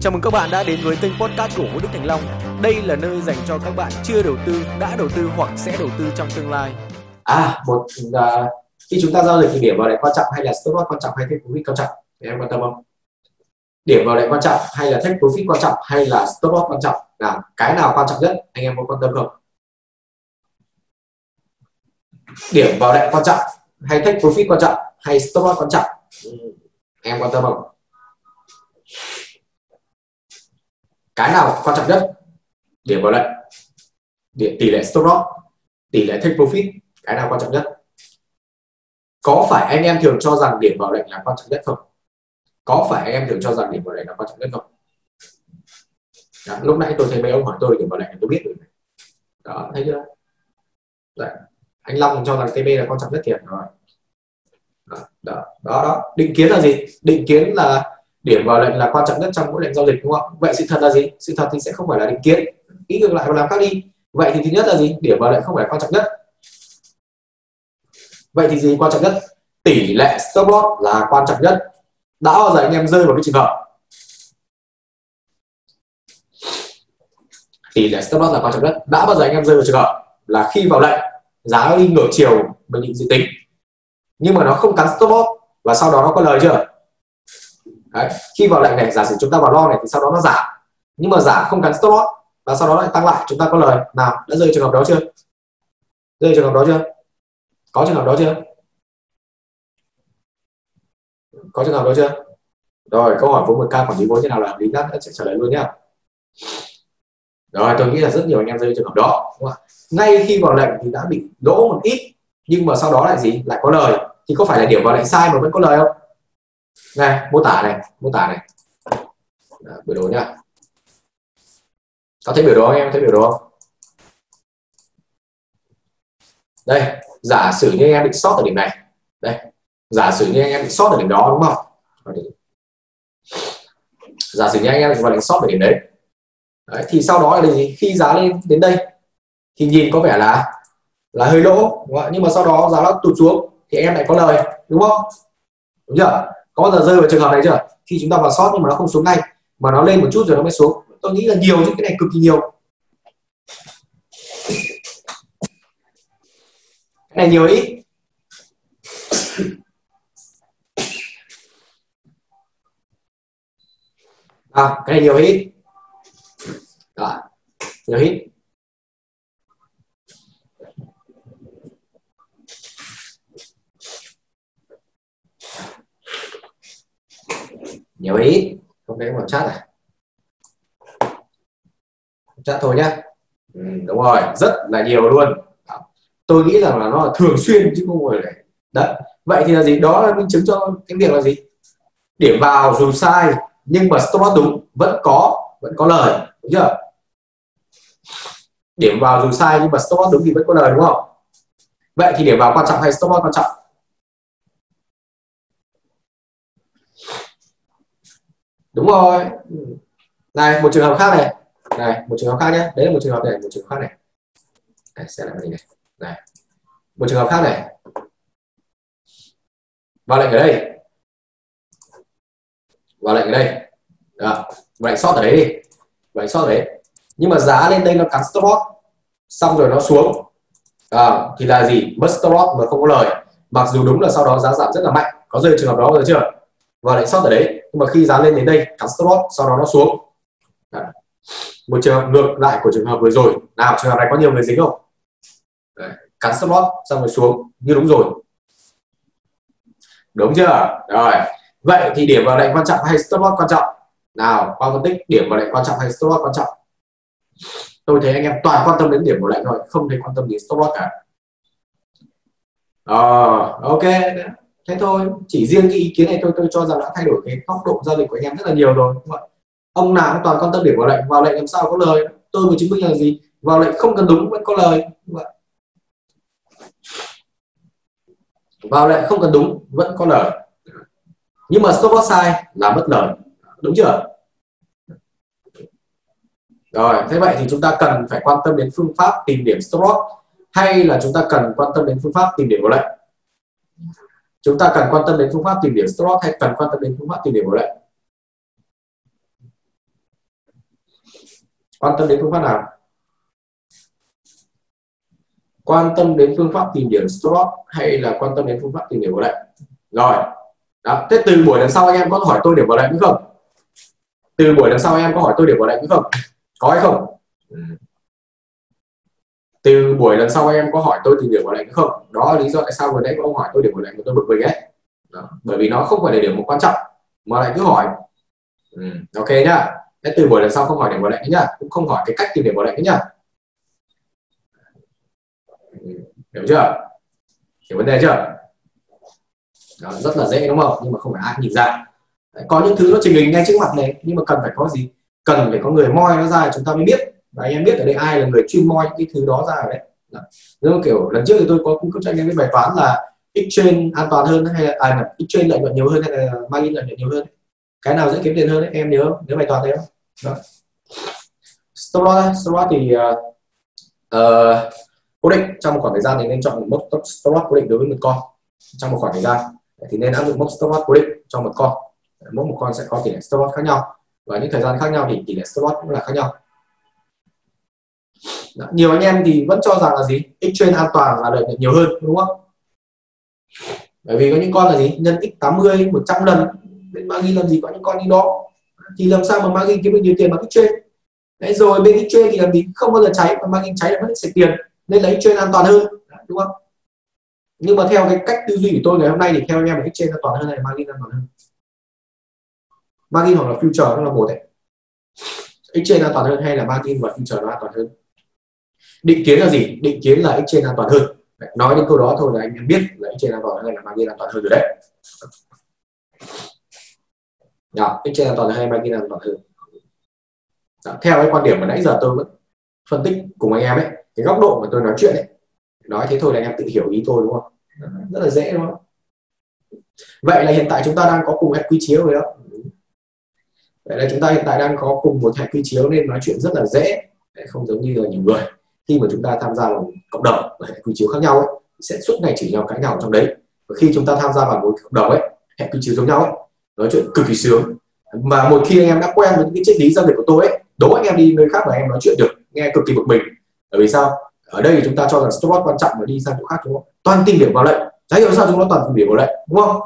Chào mừng các bạn đã đến với kênh podcast của Vũ Đức Thành Long. Đây là nơi dành cho các bạn chưa đầu tư, đã đầu tư hoặc sẽ đầu tư trong tương lai. À, một uh, khi chúng ta giao dịch thì điểm vào lệnh quan trọng hay là stop loss quan trọng hay take profit quan trọng? Thì em quan tâm không? Điểm vào lệnh quan trọng hay là take profit quan trọng hay là stop loss quan trọng? là cái nào quan trọng nhất? Anh em có quan tâm không? Điểm vào lệnh quan trọng hay take profit quan trọng hay stop loss quan trọng? Ừ, em quan tâm không? Cái nào quan trọng nhất? Điểm vào lệnh. Điểm tỷ lệ stop loss tỷ lệ take profit cái nào quan trọng nhất? Có phải anh em thường cho rằng điểm vào lệnh là quan trọng nhất không? Có phải anh em thường cho rằng điểm vào lệnh là quan trọng nhất không? Đó, lúc nãy tôi thấy mấy ông hỏi tôi điểm vào lệnh tôi biết rồi. Đó thấy chưa? Đấy. anh Long cho rằng TB là quan trọng nhất thiệt rồi. Đó, đó, đó, đó. định kiến là gì? Định kiến là điểm vào lệnh là quan trọng nhất trong mỗi lệnh giao dịch, đúng không? Vậy sự thật là gì? Sự thật thì sẽ không phải là định kiến. Ý ngược lại và làm khác đi. Vậy thì thứ nhất là gì? Điểm vào lệnh không phải là quan trọng nhất. Vậy thì gì quan trọng nhất? Tỷ lệ stop loss là quan trọng nhất. Đã bao giờ anh em rơi vào cái trường hợp? Tỷ lệ stop loss là quan trọng nhất. Đã bao giờ anh em rơi vào trường hợp là khi vào lệnh, giá đi ngược chiều, mình định dự tính. Nhưng mà nó không cắn stop loss và sau đó nó có lời chưa? Đấy. khi vào lệnh này, giả sử chúng ta vào lo này, thì sau đó nó giảm. Nhưng mà giảm không cắn stop loss, và sau đó lại tăng lại. Chúng ta có lời. Nào, đã rơi trường hợp đó chưa? Rơi trường hợp đó chưa? Có trường hợp đó chưa? Có trường hợp đó chưa? Rồi, câu hỏi vốn một ca quản lý vốn thế nào là hợp lý nhất? Sẽ trả lời luôn nhé rồi, tôi nghĩ là rất nhiều anh em rơi trường hợp đó, đúng không? ngay khi vào lệnh thì đã bị lỗ một ít, nhưng mà sau đó lại gì? Lại có lời. Thì có phải là điểm vào lệnh sai mà vẫn có lời không? Này mô tả này mô tả này. Đó, biểu đồ nhá. Có thấy biểu đồ không em? Thấy biểu đồ không? Đây giả sử như anh em bị sót ở điểm này. Đây giả sử như anh em bị sót ở điểm đó đúng không? Giả sử như anh em vào đánh sót ở điểm đấy. đấy thì sau đó là gì? Khi giá lên đến đây thì nhìn có vẻ là là hơi lỗ nhưng mà sau đó giá nó tụt xuống thì em lại có lời đúng không? Đúng chưa? Có bao giờ rơi vào trường hợp này chưa? Khi chúng ta vào sót nhưng mà nó không xuống ngay mà nó lên một chút rồi nó mới xuống. Tôi nghĩ là nhiều chứ cái này cực kỳ nhiều. Cái này nhiều ít. À, cái này nhiều ít. Đó. nhiều ít. Nhiều ý. Không đánh vào chat à? Chat thôi nhá. Ừ, đúng rồi. Rất là nhiều luôn. Tôi nghĩ rằng là nó là thường xuyên chứ không phải là đấy. Vậy thì là gì? Đó là minh chứng cho cái việc là gì? Điểm vào dù sai nhưng mà stop loss đúng vẫn có vẫn có lời. Đúng chưa? Điểm vào dù sai nhưng mà stop loss đúng thì vẫn có lời đúng không? Vậy thì điểm vào quan trọng hay stop loss quan trọng? Đúng rồi. Này một trường hợp khác này. Này một trường hợp khác nhé. Đấy là một trường hợp này một trường hợp khác này. Này xem lại này. Này một trường hợp khác này. Vào lệnh ở đây. Vào lệnh ở đây. Đó vào lệnh sót ở đấy đi. Vào lệnh sót ở đấy. Nhưng mà giá lên đây nó cắn stop loss. Xong rồi nó xuống. À, thì là gì? Mất stop loss mà không có lời. Mặc dù đúng là sau đó giá giảm rất là mạnh. Có rơi trường hợp đó rồi chưa? Và lệnh sót ở đấy, nhưng mà khi giá lên đến đây, cắn stop loss sau đó nó xuống. Đấy. một trường hợp ngược lại của trường hợp vừa rồi. Nào, trường hợp này có nhiều người dính không? Đấy. cắn stop loss xong rồi xuống. Như đúng rồi. Đúng chưa? Rồi. Vậy thì điểm vào lệnh quan trọng hay stop loss quan trọng? Nào, qua phân tích, điểm vào lệnh quan trọng hay stop loss quan trọng? Tôi thấy anh em toàn quan tâm đến điểm vào lệnh thôi, không thấy quan tâm đến stop loss cả. Ờ ok thế thôi, chỉ riêng cái ý kiến này tôi tôi cho rằng đã thay đổi cái góc độ giao dịch của anh em rất là nhiều rồi. Đúng không? ông nào cũng toàn quan tâm điểm vào lệnh vào lệnh làm sao có lời. Tôi vừa chứng minh là gì? Vào lệnh không cần đúng vẫn có lời. Vậy vào lệnh không cần đúng vẫn có lời. Nhưng mà stop loss sai là mất lời. Đúng chưa? Rồi, thế vậy thì chúng ta cần phải quan tâm đến phương pháp tìm điểm stop loss hay là chúng ta cần quan tâm đến phương pháp tìm điểm vào lệnh? Chúng ta cần quan tâm đến phương pháp tìm điểm stop hay cần quan tâm đến phương pháp tìm điểm của lệnh? Quan tâm đến phương pháp nào? Quan tâm đến phương pháp tìm điểm stop hay là quan tâm đến phương pháp tìm điểm của lệnh? Rồi. Đó. Thế từ buổi lần sau anh em có hỏi tôi điểm vào lệnh không? Từ buổi lần sau anh em có hỏi tôi điểm vào lệnh không? Có hay không? ừ từ buổi lần sau anh em có hỏi tôi tìm điểm của lệnh không? Đó là lý do tại sao vừa nãy ông hỏi tôi điểm của lệnh mà tôi bực mình ấy. Đó. bởi vì nó không phải là điểm một quan trọng mà lại cứ hỏi. Ừ. ok nhá. Thế từ buổi lần sau không hỏi điểm của lệnh nhá cũng không hỏi cái cách tìm điểm của lệnh nhá. Ừ, hiểu chưa? Hiểu vấn đề chưa? Đó, rất là dễ đúng không? Nhưng mà không phải ai nhìn ra. Đấy, có những thứ nó trình hình ngay trước mặt này nhưng mà cần phải có gì? Cần phải có người moi nó ra chúng ta mới biết và anh em biết ở đây ai là người chuyên moi những cái thứ đó ra rồi đấy nếu kiểu lần trước thì tôi có cung cấp cho anh em cái bài toán là exchange an toàn hơn hay là à, exchange lợi nhuận nhiều hơn hay là margin lợi nhuận nhiều hơn? Cái nào dễ kiếm tiền hơn đấy em nhớ nhớ bài toán đấy không? Đó. stop loss stop loss thì uh, uh, cố định. Trong một khoảng thời gian thì nên chọn một mốc stop loss cố định đối với một con. Trong một khoảng thời gian thì nên áp dụng mốc stop loss cố định cho một con. Mỗi một con sẽ có tỷ lệ stop loss khác nhau. Và những thời gian khác nhau thì tỷ lệ stop loss cũng là khác nhau. Dạ, nhiều anh em thì vẫn cho rằng là gì? Exchange an toàn là lợi nhuận nhiều hơn, đúng không? Bởi vì có những con là gì? Nhân x 80 100 lần. Bên margin làm gì? Có những con như đó. Thì làm sao mà margin kiếm được nhiều tiền bằng exchange đấy, rồi bên exchange thì làm gì? Không bao giờ cháy. Mà margin cháy là mất sạch tiền. Nên lấy trên an toàn hơn. Dạ, đúng không? Nhưng mà theo cái cách tư duy của tôi ngày hôm nay thì theo anh em là trên an toàn hơn này margin an toàn hơn? Margin hoặc là future nó là một đấy. Trên an toàn hơn hay là margin và future nó an toàn hơn? Định kiến là gì? Định kiến là trên an toàn hơn. Nói đến câu đó thôi là anh em biết là trên an toàn hơn hay là margin an toàn hơn rồi đấy. Đó, trên an toàn hơn hay margin an toàn hơn? Đó, theo cái quan điểm mà nãy giờ tôi vẫn phân tích cùng anh em ấy cái góc độ mà tôi nói chuyện ấy nói thế thôi là anh em tự hiểu ý tôi đúng không? Rất là dễ đúng không? Vậy là hiện tại chúng ta đang có cùng hệ quy chiếu rồi đó. Vậy là chúng ta hiện tại đang có cùng một hệ quy chiếu nên nói chuyện rất là dễ không giống như là nhiều người khi mà chúng ta tham gia vào cộng đồng và hệ quy chiếu khác nhau ấy, sẽ suốt ngày chỉ nhau cãi nhau trong đấy. Và khi chúng ta tham gia vào một cộng đồng ấy hệ quy chiếu giống nhau ấy nói chuyện cực kỳ sướng. Mà một khi anh em đã quen với những cái triết lý giao dịch của tôi ấy đố anh em đi nơi khác mà em nói chuyện được nghe cực kỳ bực mình. Bởi vì sao? Ở đây chúng ta cho rằng stop loss quan trọng mà đi sang chỗ khác chúng toàn tìm điểm vào lệnh. Chả hiểu sao chúng nó toàn tìm điểm vào lệnh đúng không?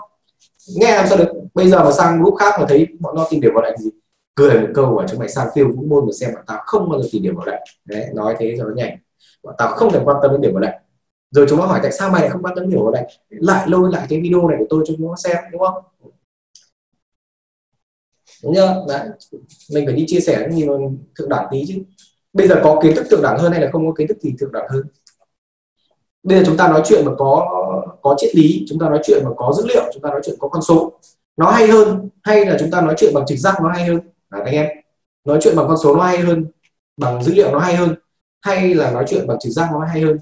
Nghe làm sao được? Bây giờ mà sang lúc khác mà thấy bọn nó tìm điểm vào lệnh gì? Cười một câu và chúng mày sang phiêu vũ môn mà xem bọn tao không bao giờ tìm điểm vào lệnh đấy, nói thế cho nó nhảy bọn tao không thể quan tâm đến điểm vào lệnh rồi chúng nó hỏi tại sao mày lại không quan tâm điểm vào lệnh lại lôi lại cái video này của tôi cho chúng nó xem, đúng không? Đúng chưa? Đấy. Mình phải đi chia sẻ những gì thượng đẳng tí chứ. Bây giờ có kiến thức thượng đẳng hơn hay là không có kiến thức thì thượng đẳng hơn? Bây giờ chúng ta nói chuyện mà có có triết lý, chúng ta nói chuyện mà có dữ liệu, chúng ta nói chuyện có con số. Nó hay hơn hay là chúng ta nói chuyện bằng trực giác nó hay hơn? Đấy, anh em. Nói chuyện bằng con số nó hay hơn bằng dữ liệu nó hay hơn hay là nói chuyện bằng trực giác nó hay hơn.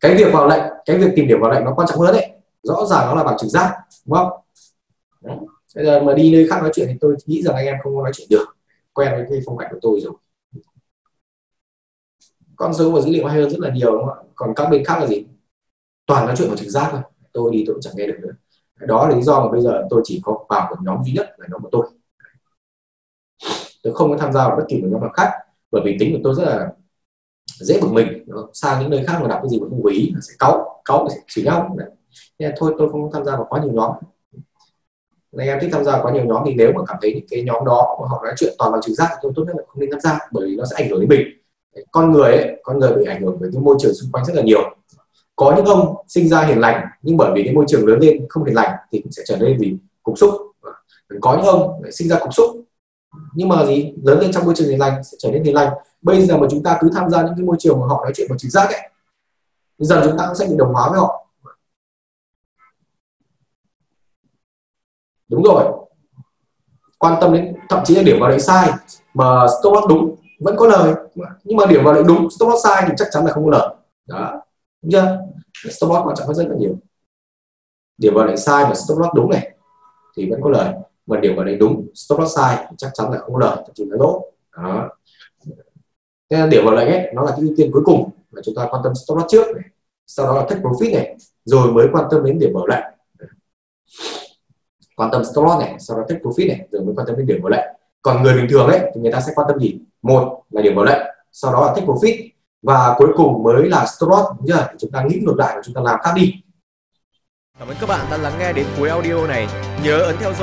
Cái việc vào lệnh cái việc tìm điểm vào lệnh nó quan trọng hơn đấy. Rõ ràng nó là bằng trực giác đúng không? Bây giờ mà đi nơi khác nói chuyện thì tôi nghĩ rằng anh em không nói chuyện được. Quen với cái phong cách của tôi rồi. Con số và dữ liệu hay hơn rất là nhiều đúng không ạ? Còn các bên khác là gì? Toàn nói chuyện bằng trực giác thôi. Tôi đi tôi cũng chẳng nghe được nữa. Đó là lý do mà bây giờ tôi chỉ có vào một nhóm duy nhất là nhóm của tôi tôi không có tham gia vào bất kỳ một nhóm nào khác bởi vì tính của tôi rất là dễ bực mình. Sang những nơi khác mà đọc cái gì mà không quý sẽ cáu cáu sẽ chửi nhau. Nên thôi tôi không tham gia vào quá nhiều nhóm. Nên em thích tham gia quá nhiều nhóm thì nếu mà cảm thấy những cái nhóm đó mà họ nói chuyện toàn bằng trực giác thì tốt nhất là không nên tham gia bởi vì nó sẽ ảnh hưởng đến mình. Con người ấy, con người bị ảnh hưởng bởi cái môi trường xung quanh rất là nhiều. Có những ông sinh ra hiền lành nhưng bởi vì cái môi trường lớn lên không hiền lành thì cũng sẽ trở nên vì cục xúc. Có những ông sinh ra cục xúc nhưng mà gì? Lớn lên trong môi trường hiền lành, sẽ trở nên hiền lành. Bây giờ mà chúng ta cứ tham gia những cái môi trường mà họ nói chuyện bằng trực giác ấy dần chúng ta cũng sẽ bị đồng hóa với họ. Đúng rồi. Quan tâm đến, thậm chí là điểm vào lệnh sai, mà stop loss đúng, vẫn có lời. Nhưng mà điểm vào lệnh đúng, stop loss sai thì chắc chắn là không có lời. Đó. Đúng chưa? Stop loss quan trọng hơn rất là nhiều. Điểm vào lệnh sai mà stop loss đúng này, thì vẫn có lời mà điểm vào lệnh đúng, stop loss sai thì chắc chắn là không lời, thậm chí là lỗ. Đó. Nên điểm vào lệnh ấy nó là cái ưu tiên cuối cùng mà chúng ta quan tâm stop loss trước này, sau đó là take profit này, rồi mới quan tâm đến điểm mở lệnh quan tâm stop loss này, sau đó take profit này, rồi mới quan tâm đến điểm mở lệnh còn người bình thường ấy, thì người ta sẽ quan tâm gì? Một là điểm bảo lệnh sau đó là take profit, và cuối cùng mới là stop loss. Đúng chưa? Chúng ta nghĩ ngược lại và chúng ta làm khác đi. Cảm ơn các bạn đã lắng nghe đến cuối audio này. Nhớ ấn theo dõi.